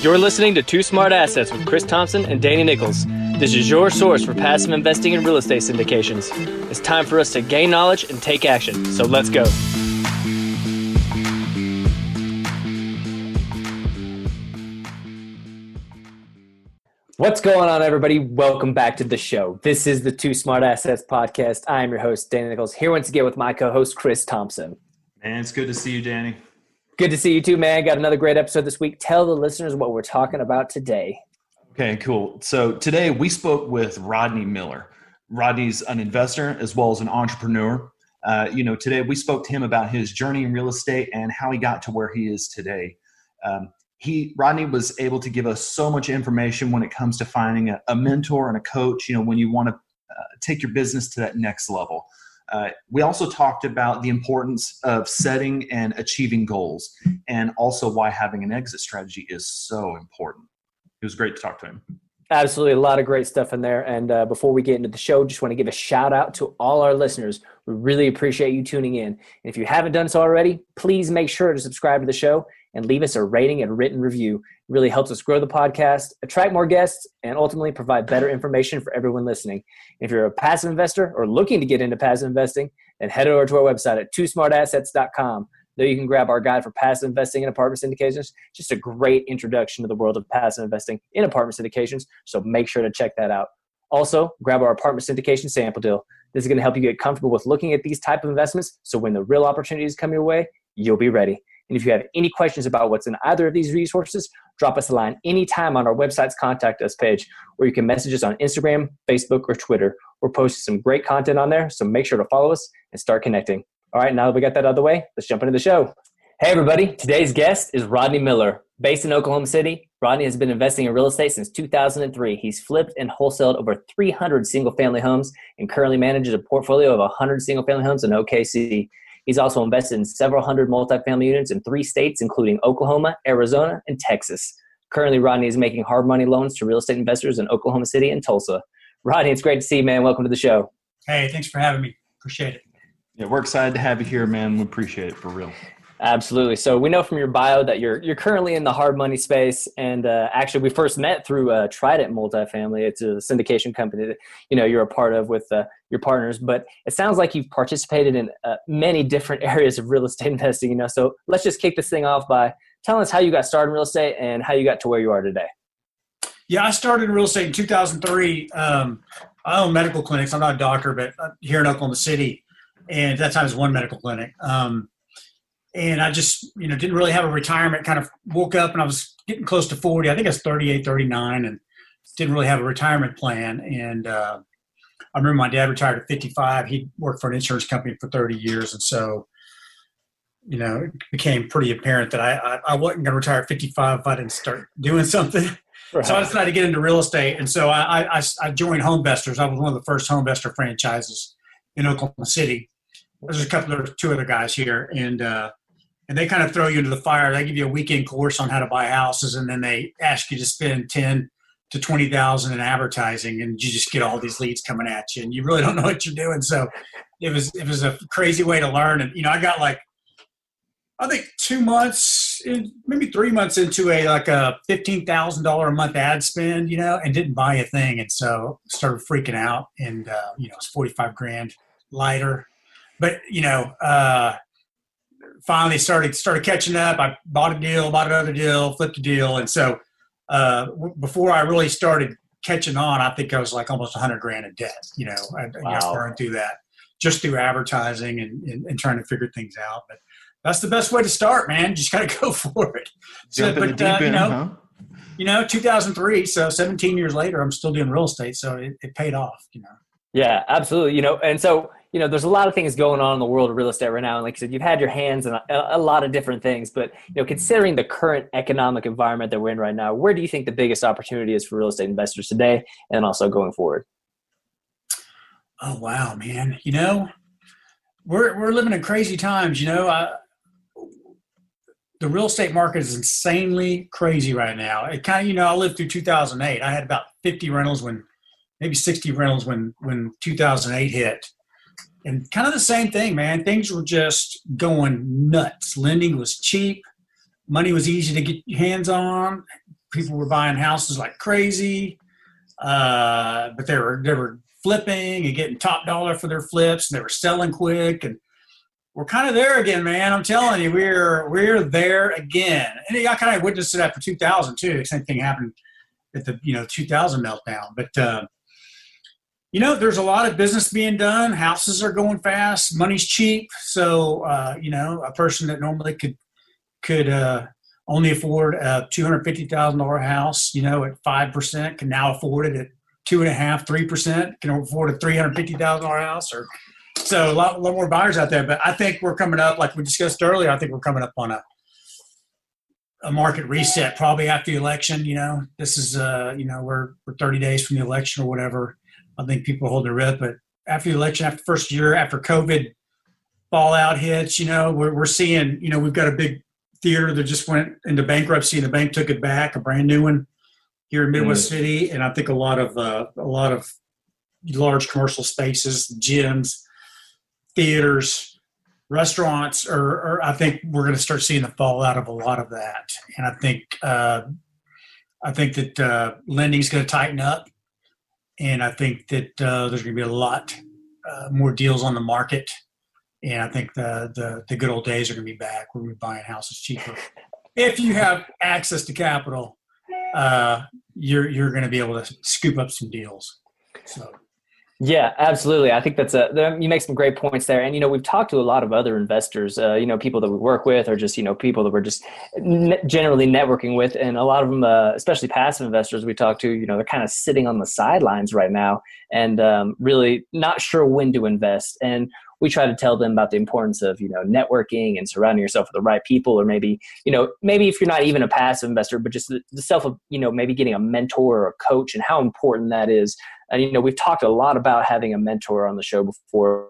You're listening to Two Smart Assets with Chris Thompson and Danny Nichols. This is your source for passive investing in real estate syndications. It's time for us to gain knowledge and take action. So let's go. What's going on, everybody? Welcome back to the show. This is the Two Smart Assets podcast. I am your host, Danny Nichols, here once again with my co host, Chris Thompson. Man, it's good to see you, Danny. Good to see you too, man. Got another great episode this week. Tell the listeners what we're talking about today. Okay, cool. So today we spoke with Rodney Miller. Rodney's an investor as well as an entrepreneur. Uh, you know, today we spoke to him about his journey in real estate and how he got to where he is today. Um, he Rodney was able to give us so much information when it comes to finding a, a mentor and a coach. You know, when you want to uh, take your business to that next level. Uh, we also talked about the importance of setting and achieving goals, and also why having an exit strategy is so important. It was great to talk to him. Absolutely, a lot of great stuff in there. And uh, before we get into the show, just want to give a shout out to all our listeners. We really appreciate you tuning in. And if you haven't done so already, please make sure to subscribe to the show and leave us a rating and written review. It really helps us grow the podcast, attract more guests, and ultimately provide better information for everyone listening. If you're a passive investor or looking to get into passive investing, then head over to our website at twosmartassets.com. There you can grab our guide for passive investing in apartment syndications. Just a great introduction to the world of passive investing in apartment syndications. So make sure to check that out. Also, grab our apartment syndication sample deal. This is going to help you get comfortable with looking at these type of investments. So when the real opportunities come your way, you'll be ready. And if you have any questions about what's in either of these resources, drop us a line anytime on our website's contact us page, or you can message us on Instagram, Facebook, or Twitter. We're posting some great content on there, so make sure to follow us and start connecting. All right, now that we got that out of the way, let's jump into the show. Hey, everybody. Today's guest is Rodney Miller. Based in Oklahoma City, Rodney has been investing in real estate since 2003. He's flipped and wholesaled over 300 single family homes and currently manages a portfolio of 100 single family homes in OKC. He's also invested in several hundred multifamily units in three states, including Oklahoma, Arizona, and Texas. Currently, Rodney is making hard money loans to real estate investors in Oklahoma City and Tulsa. Rodney, it's great to see you, man. Welcome to the show. Hey, thanks for having me. Appreciate it. Yeah, we're excited to have you here, man. We appreciate it for real. Absolutely. So we know from your bio that you're you're currently in the hard money space, and uh, actually we first met through uh, Trident Multifamily. It's a syndication company that you know you're a part of with uh, your partners. But it sounds like you've participated in uh, many different areas of real estate investing. You know, so let's just kick this thing off by telling us how you got started in real estate and how you got to where you are today. Yeah, I started in real estate in 2003. Um, I own medical clinics. I'm not a doctor, but uh, here in Oklahoma City, and at that time it was one medical clinic. Um, and I just, you know, didn't really have a retirement. Kind of woke up and I was getting close to 40. I think I was 38, 39, and didn't really have a retirement plan. And uh, I remember my dad retired at 55. He worked for an insurance company for 30 years, and so, you know, it became pretty apparent that I I, I wasn't going to retire at 55 if I didn't start doing something. Right. So I decided to get into real estate, and so I, I, I joined HomeVestors. I was one of the first HomeVestor franchises in Oklahoma City. There's a couple of two other guys here, and uh, and they kind of throw you into the fire. They give you a weekend course on how to buy houses, and then they ask you to spend ten to twenty thousand in advertising, and you just get all these leads coming at you, and you really don't know what you're doing. So it was it was a crazy way to learn, and you know I got like I think two months, maybe three months into a like a fifteen thousand dollar a month ad spend, you know, and didn't buy a thing, and so started freaking out, and uh, you know it's forty five grand lighter, but you know. Uh, finally started started catching up. I bought a deal, bought another deal, flipped a deal, and so uh, w- before I really started catching on, I think I was like almost 100 grand in debt. You know, I, wow. I burned through that just through advertising and, and, and, trying to figure things out. But that's the best way to start, man. Just got to go for it. So, but uh, you know, huh? you know, 2003. So 17 years later, I'm still doing real estate. So it, it paid off. You know. Yeah, absolutely. You know, and so you know, there's a lot of things going on in the world of real estate right now. And like I said, you've had your hands in a, a, lot of different things. But you know, considering the current economic environment that we're in right now, where do you think the biggest opportunity is for real estate investors today, and also going forward? Oh wow, man! You know, we're we're living in crazy times. You know, I, the real estate market is insanely crazy right now. It kind of, you know, I lived through 2008. I had about 50 rentals when, maybe 60 rentals when when 2008 hit and kind of the same thing, man. Things were just going nuts. Lending was cheap, money was easy to get your hands on. people were buying houses like crazy, uh, but they were they were flipping and getting top dollar for their flips, and they were selling quick, and we're kind of there again, man. I'm telling you, we're we're there again. And I kind of witnessed it after 2000 too. The same thing happened at the you know 2000 meltdown, but. Uh, you know, there's a lot of business being done. Houses are going fast. Money's cheap. So, uh, you know, a person that normally could could uh, only afford a two hundred fifty thousand dollar house, you know, at five percent, can now afford it at two and a half, three percent. Can afford a three hundred fifty thousand dollar house, or so a lot, a lot more buyers out there. But I think we're coming up, like we discussed earlier. I think we're coming up on a a market reset probably after the election. You know, this is uh, you know we're we're thirty days from the election or whatever I think people hold their breath. But after the election, after the first year, after COVID fallout hits, you know, we're, we're seeing, you know, we've got a big theater that just went into bankruptcy and the bank took it back, a brand new one here in Midwest mm. City. And I think a lot of, uh, a lot of large commercial spaces, gyms, theaters, restaurants, or, or I think we're going to start seeing the fallout of a lot of that. And I think, uh, I think that uh, lending is going to tighten up and I think that uh, there's going to be a lot uh, more deals on the market. And I think the, the, the good old days are going to be back. Where we're buying houses cheaper. if you have access to capital, uh, you're you're going to be able to scoop up some deals. So yeah, absolutely. I think that's a you make some great points there. And you know, we've talked to a lot of other investors, uh, you know, people that we work with, or just you know, people that we're just generally networking with, and a lot of them, uh, especially passive investors, we talk to, you know, they're kind of sitting on the sidelines right now and um, really not sure when to invest. And we try to tell them about the importance of you know networking and surrounding yourself with the right people or maybe you know maybe if you're not even a passive investor but just the, the self of you know maybe getting a mentor or a coach and how important that is and you know, we've talked a lot about having a mentor on the show before.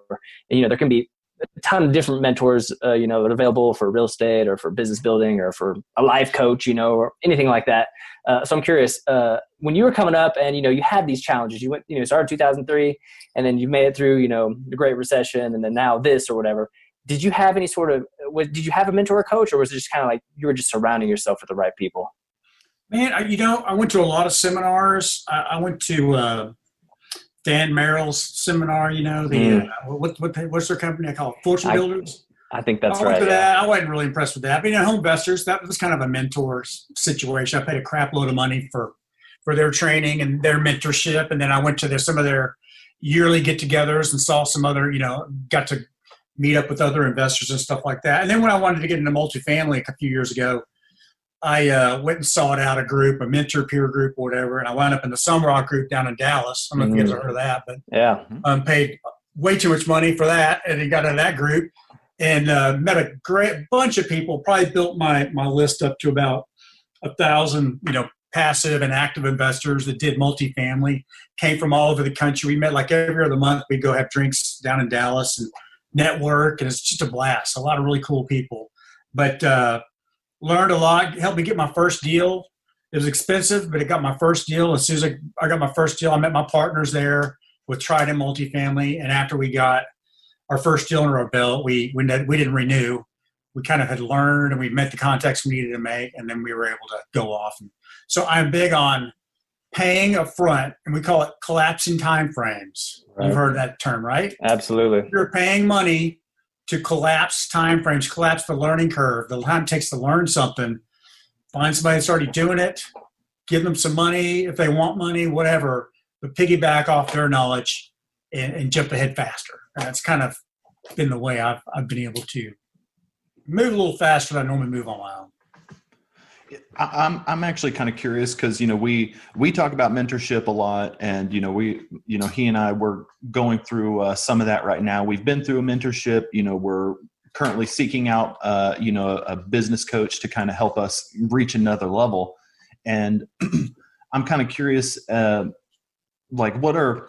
And, you know, there can be a ton of different mentors, uh, you know, available for real estate or for business building or for a life coach, you know, or anything like that. Uh, so I'm curious, uh, when you were coming up and, you know, you had these challenges, you went, you know, started 2003 and then you made it through, you know, the great recession and then now this or whatever. Did you have any sort of, did you have a mentor or coach or was it just kind of like you were just surrounding yourself with the right people? Man, you know, I went to a lot of seminars. I, I went to, uh, Than Merrill's seminar. You know, the mm. uh, what what what's their company? I call it Fortune Builders. I think that's I right. Yeah. I wasn't really impressed with that. But you know, HomeVestors, that was kind of a mentor situation. I paid a crap load of money for for their training and their mentorship, and then I went to their, some of their yearly get-togethers and saw some other, you know, got to meet up with other investors and stuff like that. And then when I wanted to get into multifamily a few years ago, I uh, went and sought out a group, a mentor peer group, or whatever, and I wound up in the Sumrok group down in Dallas. I don't know mm-hmm. if you guys have heard of that, but yeah, um, paid way too much money for that, and he got in that group and uh, met a great bunch of people. Probably built my my list up to about a thousand, you know, passive and active investors that did multifamily. Came from all over the country. We met like every other month. We'd go have drinks down in Dallas and network, and it's just a blast. A lot of really cool people, but. Uh, learned a lot. Helped me get my first deal. It was expensive, but it got my first deal. As soon as I, I got my first deal, I met my partners there with Trident Multifamily. And after we got our first deal under our belt, we we, we didn't renew. We kind of had learned and we met the contacts we needed to make, and then we were able to go off. And so I'm big on paying up front, and we call it collapsing time frames. Right. You've heard that term, right? Absolutely. You're paying money to collapse time frames, collapse the learning curve, the time it takes to learn something. Find somebody that's already doing it, give them some money if they want money, whatever, but piggyback off their knowledge and, and jump ahead faster. And that's kind of been the way I've, I've been able to move a little faster than I normally move on my own. I'm I'm actually kind of curious because you know we we talk about mentorship a lot, and you know we you know he and I we're going through uh, some of that right now. We've been through a mentorship. You know we're currently seeking out uh, you know a business coach to kind of help us reach another level, and I'm kind of curious, uh, like what are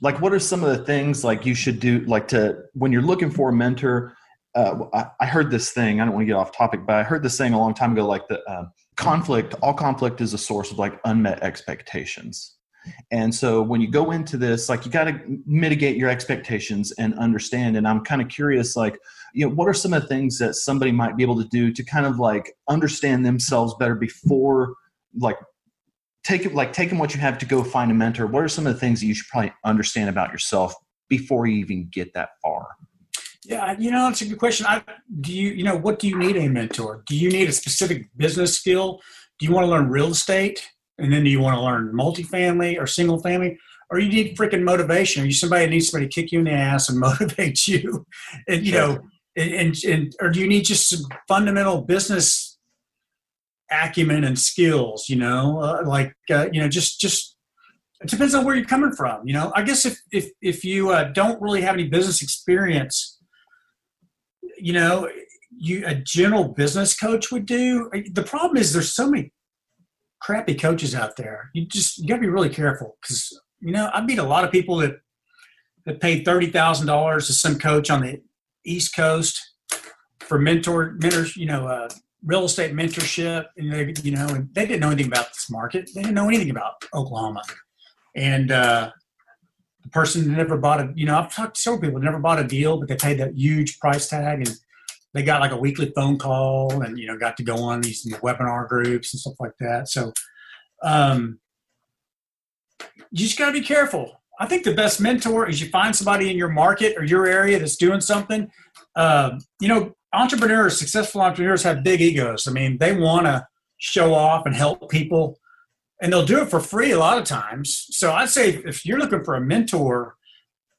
like what are some of the things like you should do like to when you're looking for a mentor uh, I, I, heard this thing. I don't want to get off topic, but I heard this thing a long time ago. Like the uh, conflict, all conflict is a source of like unmet expectations. And so when you go into this, like you got to mitigate your expectations and understand. And I'm kind of curious, like, you know, what are some of the things that somebody might be able to do to kind of like understand themselves better before like take like taking what you have to go find a mentor what are some of the things that you should probably understand about yourself before you even get that far yeah you know it's a good question. I, do you you know what do you need a mentor? Do you need a specific business skill? Do you want to learn real estate? And then do you want to learn multifamily or single family? Or you need freaking motivation. Are you somebody that needs somebody to kick you in the ass and motivate you? And you know and, and or do you need just some fundamental business acumen and skills you know? Uh, like uh, you know just just it depends on where you're coming from you know? I guess if if if you uh, don't really have any business experience you know you a general business coach would do. The problem is there's so many crappy coaches out there. You just you got to be really careful because you know i meet a lot of people that that paid $30000 to some coach on the east coast for mentor mentors you know uh, real estate mentorship, and they, you know, and they didn't know anything about this market. They didn't know anything about Oklahoma, and uh, person never bought a. You know, I've talked to several people that never bought a deal, but they paid that huge price tag, and they got like a weekly phone call, and you know, got to go on these webinar groups and stuff like that. So, um, you just got to be careful. I think the best mentor is you find somebody in your market or your area that's doing something. Uh, you know, entrepreneurs, successful entrepreneurs have big egos. I mean, they want to show off and help people, and they'll do it for free a lot of times. So I'd say if you're looking for a mentor,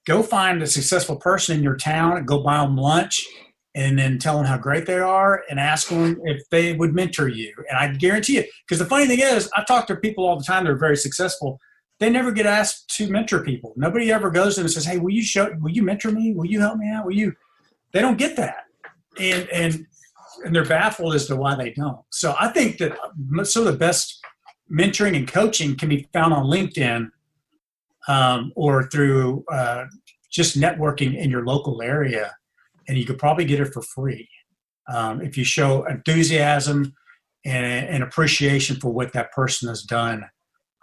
go find a successful person in your town and go buy them lunch and then tell them how great they are and ask them if they would mentor you. And I guarantee you, because the funny thing is, I talk to people all the time that are very successful. They never get asked to mentor people. Nobody ever goes to them and says, "Hey, will you show? Will you mentor me? Will you help me out? Will you?" They don't get that and and and they're baffled as to why they don't. So I think that some of the best mentoring and coaching can be found on LinkedIn um, or through uh, just networking in your local area, and you could probably get it for free um, if you show enthusiasm and, and appreciation for what that person has done.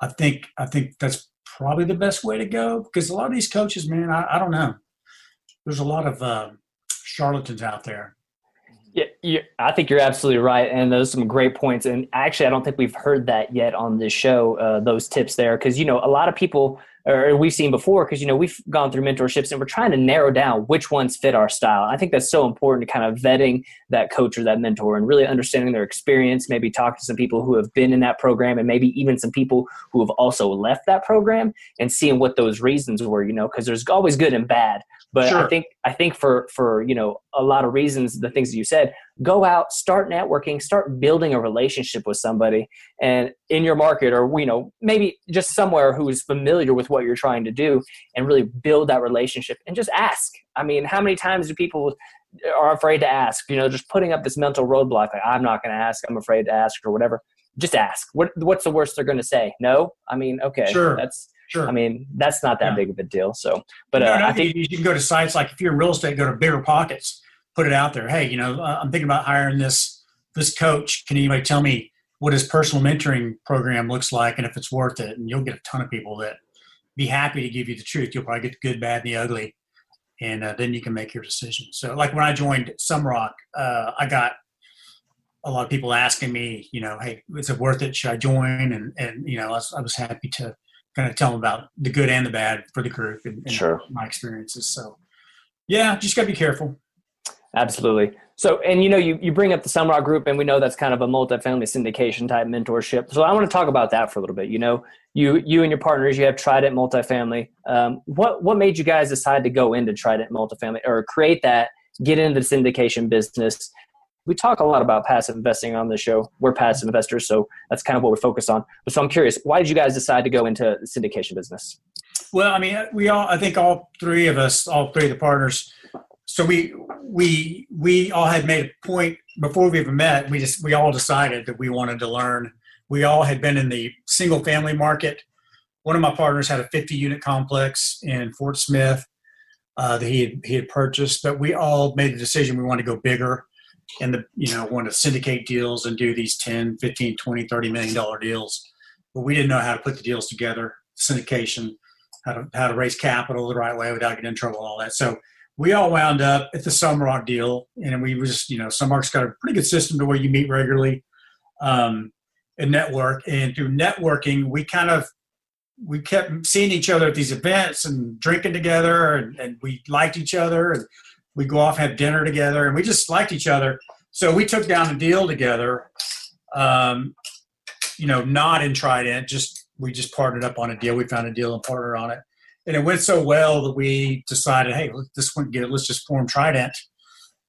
I think I think that's probably the best way to go because a lot of these coaches, man, I, I don't know. There's a lot of uh, charlatans out there yeah, I think you're absolutely right, and those are some great points. And actually, I don't think we've heard that yet on this show. Uh, those tips there, because you know, a lot of people, or we've seen before, because you know, we've gone through mentorships, and we're trying to narrow down which ones fit our style. I think that's so important to kind of vetting that coach or that mentor, and really understanding their experience. Maybe talk to some people who have been in that program, and maybe even some people who have also left that program, and seeing what those reasons were. You know, because there's always good and bad but sure. I think I think for for you know a lot of reasons, the things that you said, go out, start networking, start building a relationship with somebody, and in your market, or you know maybe just somewhere who's familiar with what you're trying to do, and really build that relationship, and just ask. I mean, how many times do people are afraid to ask? You know, just putting up this mental roadblock, like I'm not going to ask, I'm afraid to ask, or whatever. Just ask. What what's the worst they're going to say? No. I mean, okay, sure. That's Sure. I mean, that's not that yeah. big of a deal. So, but uh, no, I think you can go to sites like if you're in real estate, go to Bigger Pockets, put it out there. Hey, you know, uh, I'm thinking about hiring this this coach. Can anybody tell me what his personal mentoring program looks like and if it's worth it? And you'll get a ton of people that be happy to give you the truth. You'll probably get the good, bad, and the ugly, and uh, then you can make your decision. So, like when I joined Sumrok, uh, I got a lot of people asking me, you know, hey, is it worth it? Should I join? And and you know, I was, I was happy to kind of tell them about the good and the bad for the group and, and sure. my experiences. So, yeah, just got to be careful. Absolutely. So, and you know, you, you bring up the Sumrok Group, and we know that's kind of a multifamily syndication type mentorship. So, I want to talk about that for a little bit. You know, you you and your partners, you have Trident Multifamily. Um, what what made you guys decide to go into Trident Multifamily or create that, get into the syndication business? We talk a lot about passive investing on the show. We're passive investors, so that's kind of what we focus on. But so I'm curious, why did you guys decide to go into the syndication business? Well, I mean, we all, I think all three of us, all three of the partners, so we we we all had made a point before we even met. We just we all decided that we wanted to learn. We all had been in the single family market. One of my partners had a 50 unit complex in Fort Smith uh, that he had, he had purchased, but we all made the decision we wanted to go bigger and the you know want to syndicate deals and do these 10 15 20 30 million dollar deals but we didn't know how to put the deals together syndication how to how to raise capital the right way without getting in trouble all that so we all wound up at the Sumrok deal and we just you know Sumrok's got a pretty good system to where you meet regularly um, and network. And through networking, we kind of we kept seeing each other at these events and drinking together, and, and we liked each other, and we go off have dinner together, and we just liked each other. So we took down a deal together. Um, you know, not in Trident, just we just partnered up on a deal. We found a deal and partnered on it, and it went so well that we decided, hey, this went good. Let's just form Trident.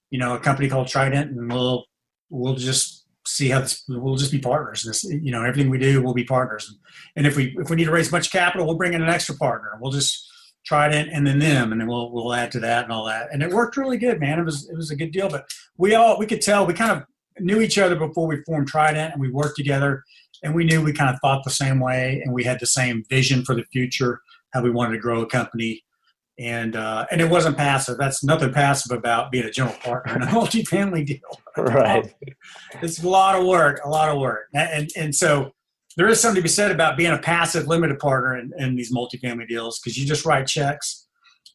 You know, a company called Trident, and we'll we'll just see how this, we'll just be partners. This, you know, everything we do, we'll be partners. And if we if we need to raise much capital, we'll bring in an extra partner. We'll just Trident and then them, and then we'll we'll add to that and all that. And it worked really good, man. It was it was a good deal. But we all we could tell we kind of knew each other before we formed Trident, and we worked together, and we knew we kind of thought the same way, and we had the same vision for the future, how we wanted to grow a company and uh, and it wasn't passive. That's nothing passive about being a general partner in a multifamily deal. Right. it's a lot of work, a lot of work, and and so there is something to be said about being a passive limited partner in, in these multifamily deals because you just write checks,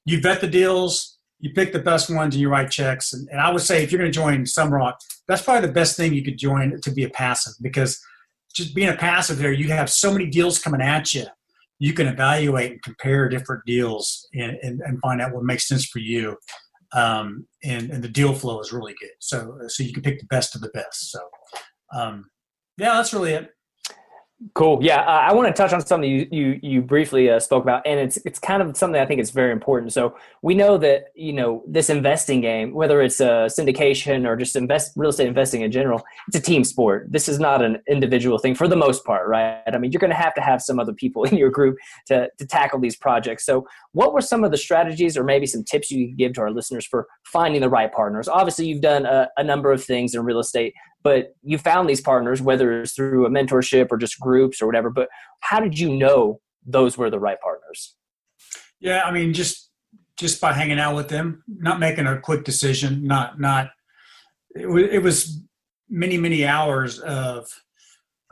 you vet the deals, you pick the best ones, and you write checks. And, and I would say if you're going to join Sumrok, that's probably the best thing you could join to be a passive because just being a passive there, you have so many deals coming at you you can evaluate and compare different deals and, and, and find out what makes sense for you. Um, and, and the deal flow is really good. So, so you can pick the best of the best. So, um, yeah, that's really it. Cool. Yeah, uh, I want to touch on something you you, you briefly uh, spoke about, and it's it's kind of something I think is very important. So we know that you know this investing game, whether it's a syndication or just invest real estate investing in general, it's a team sport. This is not an individual thing for the most part, right? I mean, you're going to have to have some other people in your group to to tackle these projects. So, what were some of the strategies, or maybe some tips you could give to our listeners for finding the right partners? Obviously, you've done a, a number of things in real estate but you found these partners whether it's through a mentorship or just groups or whatever but how did you know those were the right partners? Yeah i mean just just by hanging out with them not making a quick decision not not it was, it was many many hours of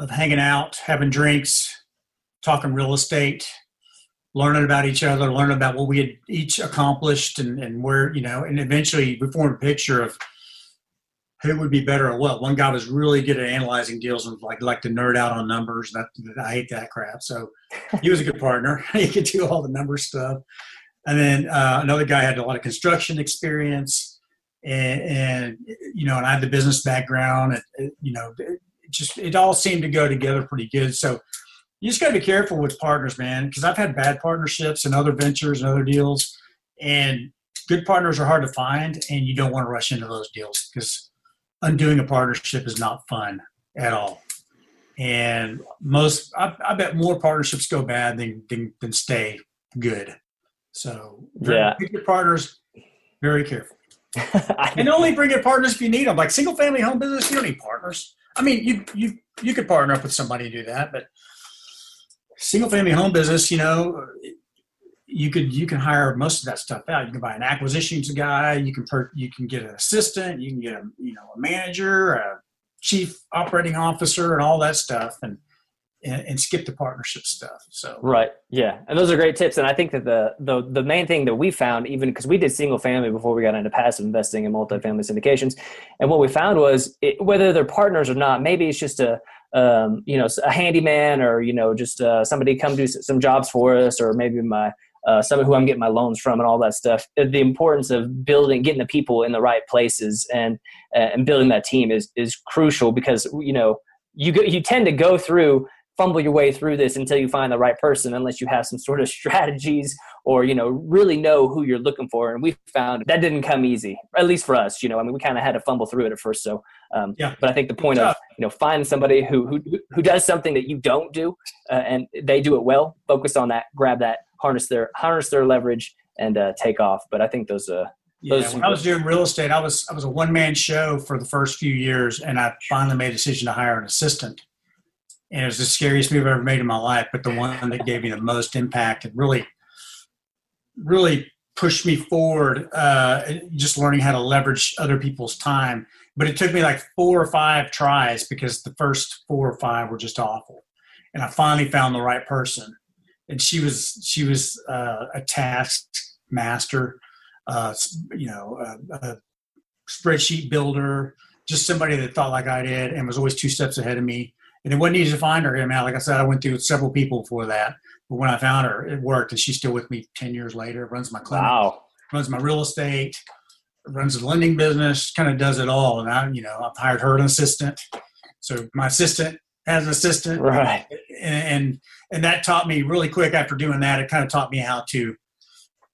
of hanging out having drinks talking real estate learning about each other learning about what we had each accomplished and, and where you know and eventually we formed a picture of who would be better at what. One guy was really good at analyzing deals and like like to nerd out on numbers. That I hate that crap. So he was a good partner. he could do all the number stuff. And then uh, another guy had a lot of construction experience, and, and you know, and I had the business background. And, you know, it just it all seemed to go together pretty good. So you just got to be careful with partners, man, because I've had bad partnerships and other ventures and other deals, and good partners are hard to find, and you don't want to rush into those deals because undoing a partnership is not fun at all. And most, I, I bet more partnerships go bad than, than, than stay good. So yeah, pick your partners very carefully. and only bring in partners if you need them. Like single family home business, you don't need partners. I mean, you you you could partner up with somebody to do that, but single family home business, you know, you could you can hire most of that stuff out. You can buy an acquisitions guy. You can per, you can get an assistant. You can get a you know a manager, a chief operating officer, and all that stuff, and and, and skip the partnership stuff. So right, yeah, and those are great tips. And I think that the the the main thing that we found, even because we did single family before we got into passive investing and multifamily syndications, and what we found was it, whether they're partners or not, maybe it's just a um, you know a handyman or you know just uh, somebody come do some jobs for us, or maybe my uh, of who I'm getting my loans from, and all that stuff. The importance of building, getting the people in the right places, and uh, and building that team is is crucial because you know you go, you tend to go through fumble your way through this until you find the right person unless you have some sort of strategies or you know really know who you're looking for and we found that didn't come easy at least for us you know i mean we kind of had to fumble through it at first so um, yeah. but i think the point of you know find somebody who who, who does something that you don't do uh, and they do it well focus on that grab that harness their harness their leverage and uh, take off. But I think those uh, yeah, when I was doing real estate, I was I was a one man show for the first few years, and I finally made a decision to hire an assistant. And it was the scariest move I've ever made in my life, but the one that gave me the most impact and really, really pushed me forward. Uh, just learning how to leverage other people's time. But it took me like four or five tries because the first four or five were just awful. And I finally found the right person and she was she was uh, a task master, uh, you know, a, a, spreadsheet builder, just somebody that thought like I did and was always two steps ahead of me. And it wasn't easy to find her. I mean, like I said, I went through several people before that. But when I found her, it worked. And she's still with me 10 years later, runs my clinic, Wow. runs my real estate, runs the lending business, kind of does it all. And I, you know, I've hired her an assistant. So my assistant has an assistant. Right. And, and that taught me really quick after doing that, it kind of taught me how to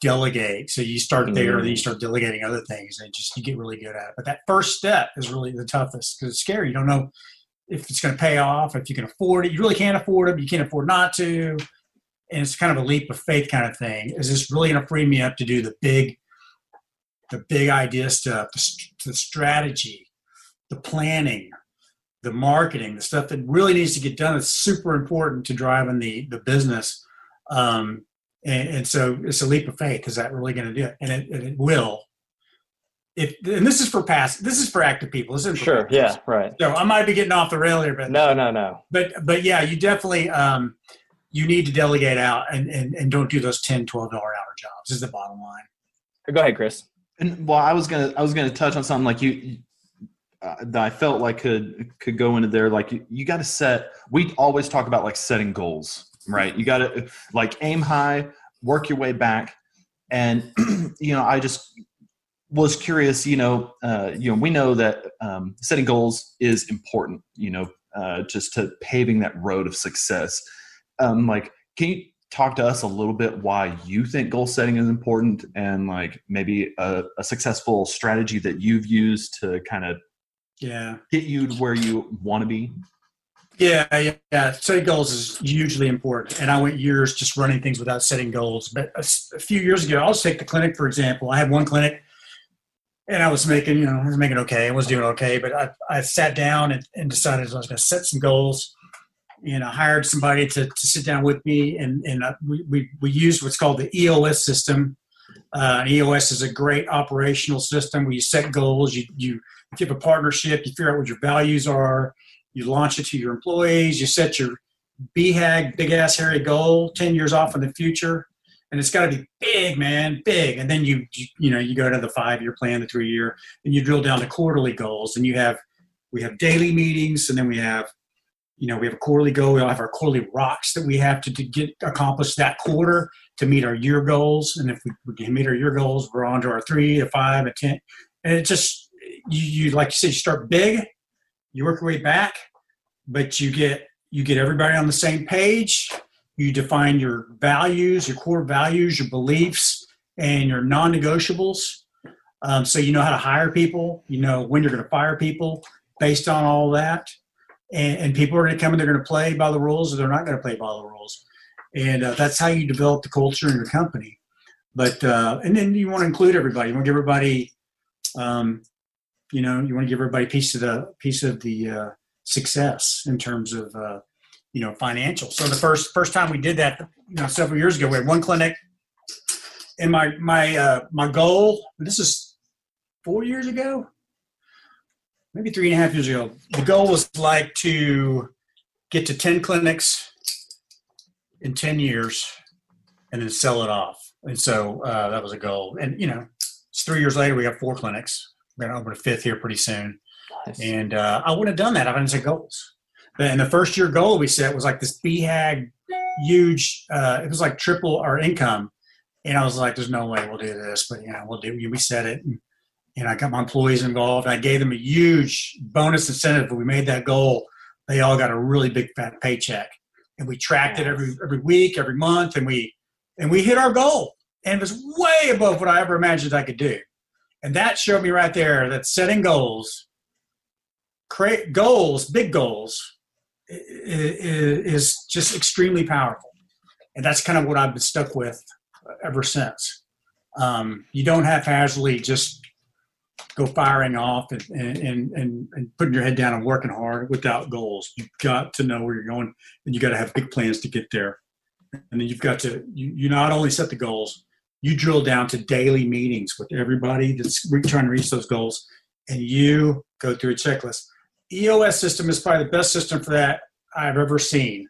delegate. So you start there, Mhm. then you start delegating other things and just you get really good at it. But that first step is really the toughest because it's scary. You don't know if it's going to pay off, if you can afford it. You really can't afford it, but you can't afford not to. And it's kind of a leap of faith kind of thing. Is this really going to free me up to do the big, the big idea stuff, the, the strategy, the planning, the marketing, the stuff that really needs to get done? It's super important to driving the the business. Um, and, and so it's a leap of faith. Is that really going to do it? And it, and it will. If and this is for past, this is for active people. This isn't for Sure. Yeah. Right. So I might be getting off the rail here, but No. No. No. but but yeah, you definitely um, you need to delegate out and, and, and don't do those 10 12 dollar hour jobs is the bottom line. Go ahead, Chris. And well, I was gonna I was gonna touch on something like you uh, that I felt like could could go into there. Like you, you got to set. We always talk about like setting goals, right? You got to like aim high, work your way back, and you know I just was curious. You know, uh, you know we know that um, setting goals is important. You know, uh, just to paving that road of success. Um, like, can you talk to us a little bit why you think goal setting is important and like maybe a, a successful strategy that you've used to kind of Yeah. get you to where you want to be Yeah, yeah, yeah. Setting goals is hugely important. And I went years just running things without setting goals. But a few years ago, I'll just take the clinic, for example. I had one clinic and I was making, you know, I was making okay. I was doing okay. But I, I sat down and, and decided I was going to set some goals. And I hired somebody to, to sit down with me. And, and uh, we, we, we used what's called the EOS system. Uh, EOS is a great operational system where you set goals. You, you, you have a partnership, you figure out what your values are you launch it to your employees, you set your BHAG, big ass hairy goal, 10 years off in the future. And it's got to be big, man, big. And then you, you, you know, you go to the five year plan, the three year, and you drill down to quarterly goals. And you have, we have daily meetings, and then we have, you know, we have a quarterly goal. We all have our quarterly rocks that we have to, to get accomplished that quarter to meet our year goals. And if we, we can meet our year goals, we're on to our three, a five, a 10. And it just, you, you like you said, you start big you work your way back but you get you get everybody on the same page. You define your values your core values your beliefs and your non-negotiables. Um, so you know how to hire people you know when you're going to fire people based on all that. And, and people are going to come and they're going to play by the rules or they're not going to play by the rules. And uh, that's how you develop the culture in your company. But uh, and then you want to include everybody. You want to give everybody um, you know you want to give everybody a piece of the piece of the uh, success in terms of uh, you know financial so the first first time we did that you know several years ago we had one clinic. And my my uh, my goal this is four years ago? Maybe three and a half years ago. The goal was like to get to 10 clinics in 10 years and then sell it off. And so uh, that was a goal. And you know it's three years later we have four clinics we're going to open a fifth here pretty soon Nice. and uh, I wouldn't have done that I didn't set goals. And the first year goal we set was like this BHAG huge, uh, it was like triple our income. And I was like, there's no way we'll do this, but you know, we'll do We set it. And, and I got my employees involved. I gave them a huge bonus incentive. When we made that goal, they all got a really big fat paycheck. And we tracked it every every week, every month, and we and we hit our goal. And it was way above what I ever imagined I could do. And that showed me right there that setting goals create goals, big goals, is just extremely powerful, and that's kind of what I've been stuck with ever since. Um, you don't have haphazardly just go firing off and, and, and, and putting your head down and working hard without goals. You've got to know where you're going, and you've got to have big plans to get there. And then you've got to you, you not only set the goals, you drill down to daily meetings with everybody that's trying to reach those goals, and you go through a checklist. EOS system is probably the best system for that I've ever seen.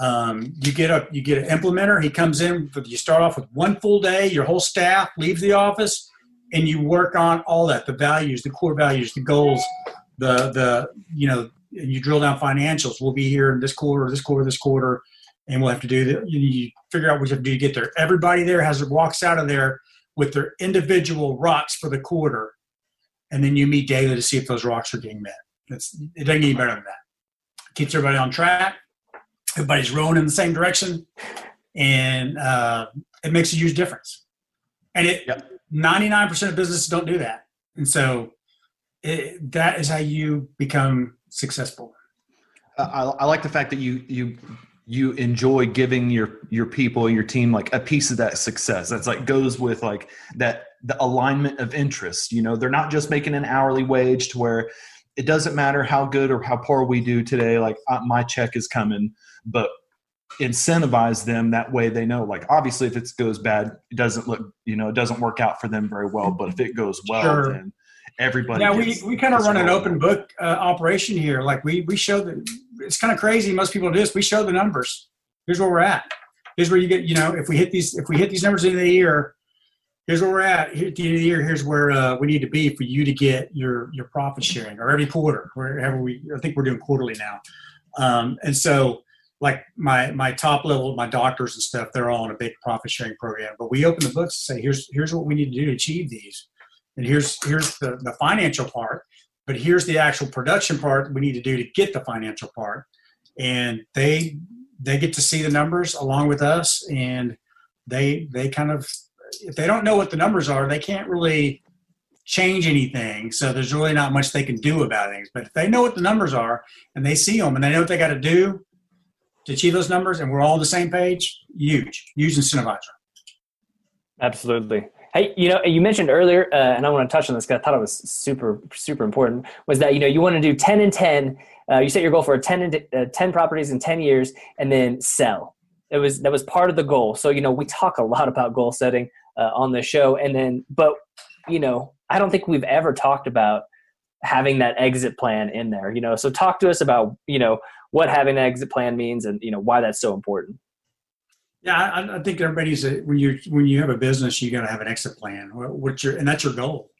Um, you get a you get an implementer. He comes in. You start off with one full day. Your whole staff leaves the office, and you work on all that: the values, the core values, the goals, the the you know and you drill down financials. We'll be here in this quarter, this quarter, this quarter, and we'll have to do that. You, you figure out what you have to do to get there. Everybody there has walks out of there with their individual rocks for the quarter, and then you meet daily to see if those rocks are getting met. It's, it doesn't get any better than that. Keeps everybody on track. Everybody's rowing in the same direction, and uh, it makes a huge difference. And it yep. 99% of businesses don't do that, and so it, that is how you become successful. I, I like the fact that you you you enjoy giving your your people your team like a piece of that success that's like goes with like that the alignment of interest you know they're not just making an hourly wage to where it doesn't matter how good or how poor we do today like uh, my check is coming but incentivize them that way they know like obviously if it goes bad it doesn't look you know it doesn't work out for them very well but if it goes well sure. then everybody yeah we, we kind of run an open book uh, operation here like we we show that it's kind of crazy most people do this we show the numbers. Here's where we're at. Here's where you get you know if we hit these if we hit these numbers in the year here's where we're at. Here at the end of the year here's where uh, we need to be for you to get your your profit sharing or every quarter wherever we i think we're doing quarterly now. Um, and so like my my top level my doctors and stuff they're all on a big profit sharing program but we open the books and say here's here's what we need to do to achieve these. And here's here's the, the financial part but here's the actual production part we need to do to get the financial part. And they they get to see the numbers along with us and they they kind of if they don't know what the numbers are they can't really change anything. So there's really not much they can do about things. But if they know what the numbers are and they see them and they know what they got to do to achieve those numbers and we're all on the same page huge huge incentivizer absolutely Hey, you know, you mentioned earlier, uh, and I want to touch on this because I thought it was super, super important. Was that you know you want to do ten and ten? Uh, you set your goal for 10, and, uh, 10 properties in ten years, and then sell. It was that was part of the goal. So you know, we talk a lot about goal setting uh, on the show, and then, but you know, I don't think we've ever talked about having that exit plan in there. You know, so talk to us about you know what having an exit plan means, and you know why that's so important. Yeah, I, I think everybody's a, when you when you have a business, you got to have an exit plan. What's your and that's your goal.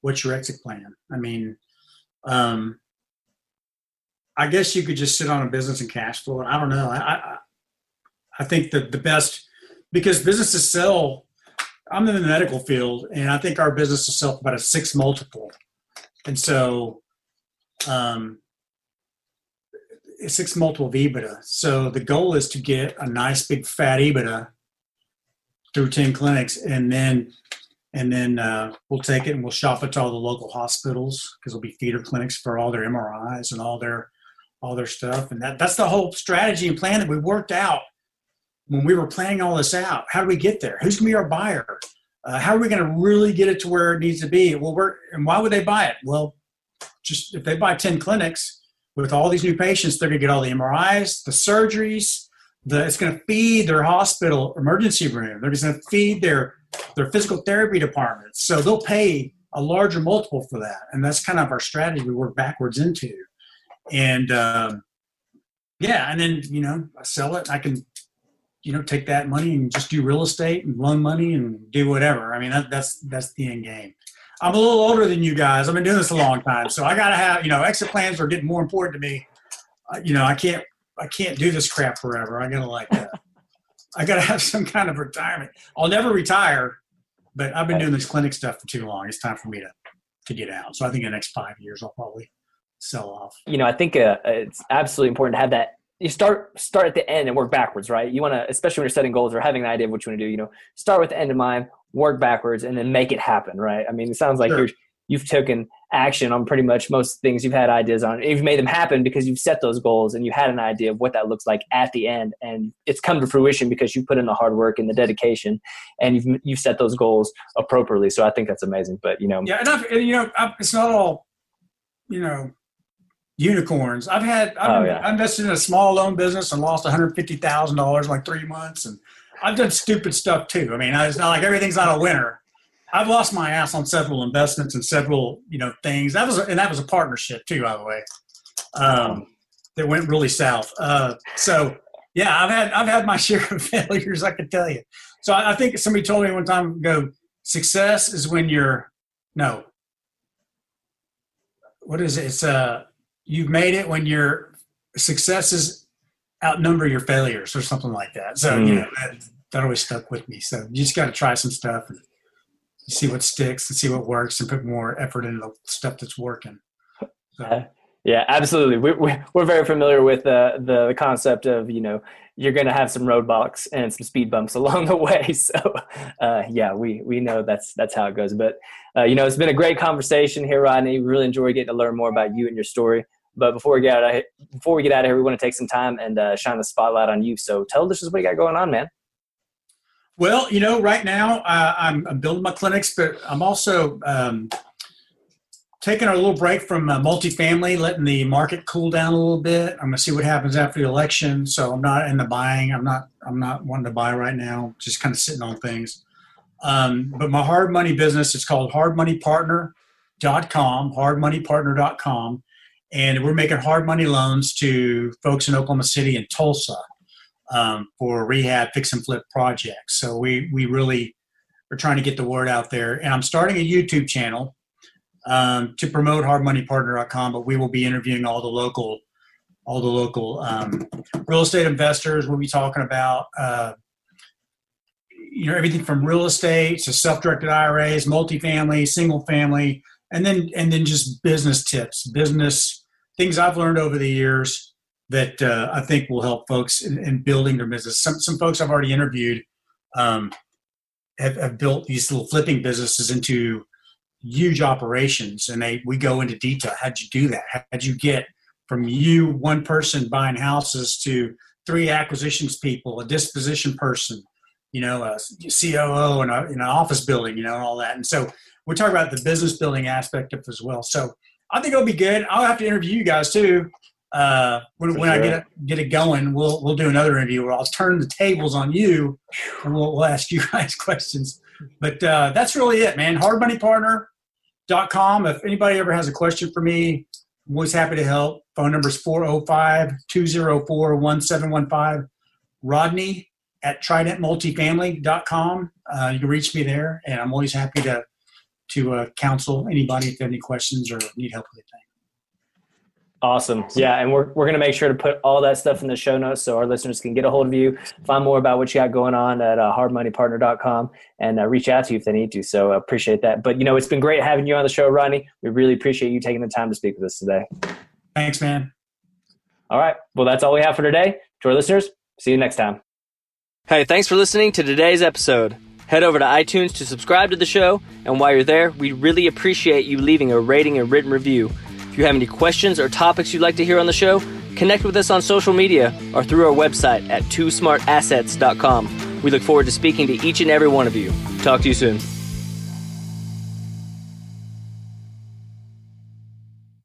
What's your exit plan? I mean, um, I guess you could just sit on a business and cash flow. I don't know. I I, I think that the best because businesses sell. I'm in the medical field, and I think our business will sell about a six multiple, and so um, six multiple of EBITDA. So the goal is to get a nice big fat EBITDA through 10 clinics and then and then uh, we'll take it and we'll shop it to all the local hospitals because it'll be feeder clinics for all their MRIs and all their all their stuff. And that that's the whole strategy and plan that we worked out when we were planning all this out. How do we get there? Who's gonna be our buyer? Uh, how are we going to really get it to where it needs to be? Well, we're and why would they buy it? Well, just if they buy ten clinics, with all these new patients, they're going to get all the MRIs, the surgeries. The, it's going to feed their hospital emergency room. They're just going to feed their their physical therapy departments. So they'll pay a larger multiple for that, and that's kind of our strategy we work backwards into. And um, yeah, and then you know I sell it. I can you know take that money and just do real estate and loan money and do whatever. I mean that, that's that's the end game. I'm a little older than you guys. I've been doing this a long time, so I gotta have you know exit plans are getting more important to me. Uh, you know, I can't I can't do this crap forever. I gotta like uh, I gotta have some kind of retirement. I'll never retire, but I've been doing this clinic stuff for too long. It's time for me to to get out. So I think in the next five years I'll probably sell off. You know, I think uh, it's absolutely important to have that you start start at the end and work backwards, right? You want to, especially when you're setting goals or having an idea of what you want to do. You know, start with the end in mind, work backwards, and then make it happen, right? I mean, it sounds like sure. you're you've taken action on pretty much most things you've had ideas on. You've made them happen because you've set those goals and you had an idea of what that looks like at the end, and it's come to fruition because you put in the hard work and the dedication, and you've you've set those goals appropriately. So I think that's amazing. But you know, yeah, and I've, you know, I've, it's not all, you know, unicorns. I've had I've, oh, yeah. I invested in a small loan business and lost one hundred fifty thousand dollars in like three months, and I've done stupid stuff too. I mean, it's not like everything's not a winner. I've lost my ass on several investments and several you know things. That was a, and that was a partnership too, by the way. Um, that went really south. Uh, so yeah, I've had I've had my share of failures. I can tell you. So I, I think somebody told me one time ago, success is when you're no. What is it? It's uh you've made it when your successes outnumber your failures or something like that. So mm. you know that, that always stuck with me. So you just got to try some stuff and see what sticks and see what works and put more effort into the stuff that's working. So. Yeah, absolutely. We're, we're very familiar with the, the concept of, you know, you're going to have some roadblocks and some speed bumps along the way. So, uh, yeah, we, we know that's, that's how it goes. But, uh, you know, it's been a great conversation here, Rodney. We really enjoy getting to learn more about you and your story. But before we get out of, before we get out of here, we want to take some time and uh, shine the spotlight on you. So tell us what you got going on, man. Well, you know, right now uh, I'm, I'm, building my clinics, but I'm also um, taking a little break from uh, multifamily, letting the market cool down a little bit. I'm gonna see what happens after the election. So I'm not in the buying. I'm not. I'm not wanting to buy right now. Just kind of sitting on things. Um, but my hard money business is called hardmoneypartner.com, hardmoneypartner.com, and we're making hard money loans to folks in Oklahoma City and Tulsa um, for rehab fix and flip projects. So we we really are trying to get the word out there. And I'm starting a YouTube channel um, to promote hardmoneypartner.com, but we will be interviewing all the local all the local um, real estate investors. We'll be talking about uh, you know everything from real estate to self-directed IRAs, multifamily, single family, and then and then just business tips, business things I've learned over the years that uh, I think will help folks in, in, building their business. Some some folks I've already interviewed um, have, have built these little flipping businesses into huge operations and they we go into detail. How'd you do that? How'd you get from you one person buying houses to three acquisitions people a disposition person you know a COO and a, in an office building you know and all that. And so we're talking about the business building aspect of as well. So i think it'll be good i'll have to interview you guys too uh, when, when sure. I get it, get it going, we'll we'll do another interview where I'll turn the tables on you, and we'll, we'll ask you guys questions. But uh, that's really it, man. Hard Money Partner com. If anybody ever has a question for me, I'm always happy to help. Phone number is 405 204 1715. Rodney at tridentmultifamily.com. Uh, you can reach me there, and I'm always happy to to uh, counsel anybody if they have any questions or need help with anything. Awesome. Yeah. And we're, we're going to make sure to put all that stuff in the show notes so our listeners can get a hold of you, find more about what you got going on at uh, hardmoneypartner.com and uh, reach out to you if they need to. So I appreciate that. But, you know, it's been great having you on the show, Ronnie. We really appreciate you taking the time to speak with us today. Thanks, man. All right. Well, that's all we have for today. To our listeners, see you next time. Hey, thanks for listening to today's episode. Head over to iTunes to subscribe to the show. And while you're there, we really appreciate you leaving a rating and written review. If you have any questions or topics you'd like to hear on the show, connect with us on social media or through our website at twosmartassets.com. We look forward to speaking to each and every one of you. Talk to you soon.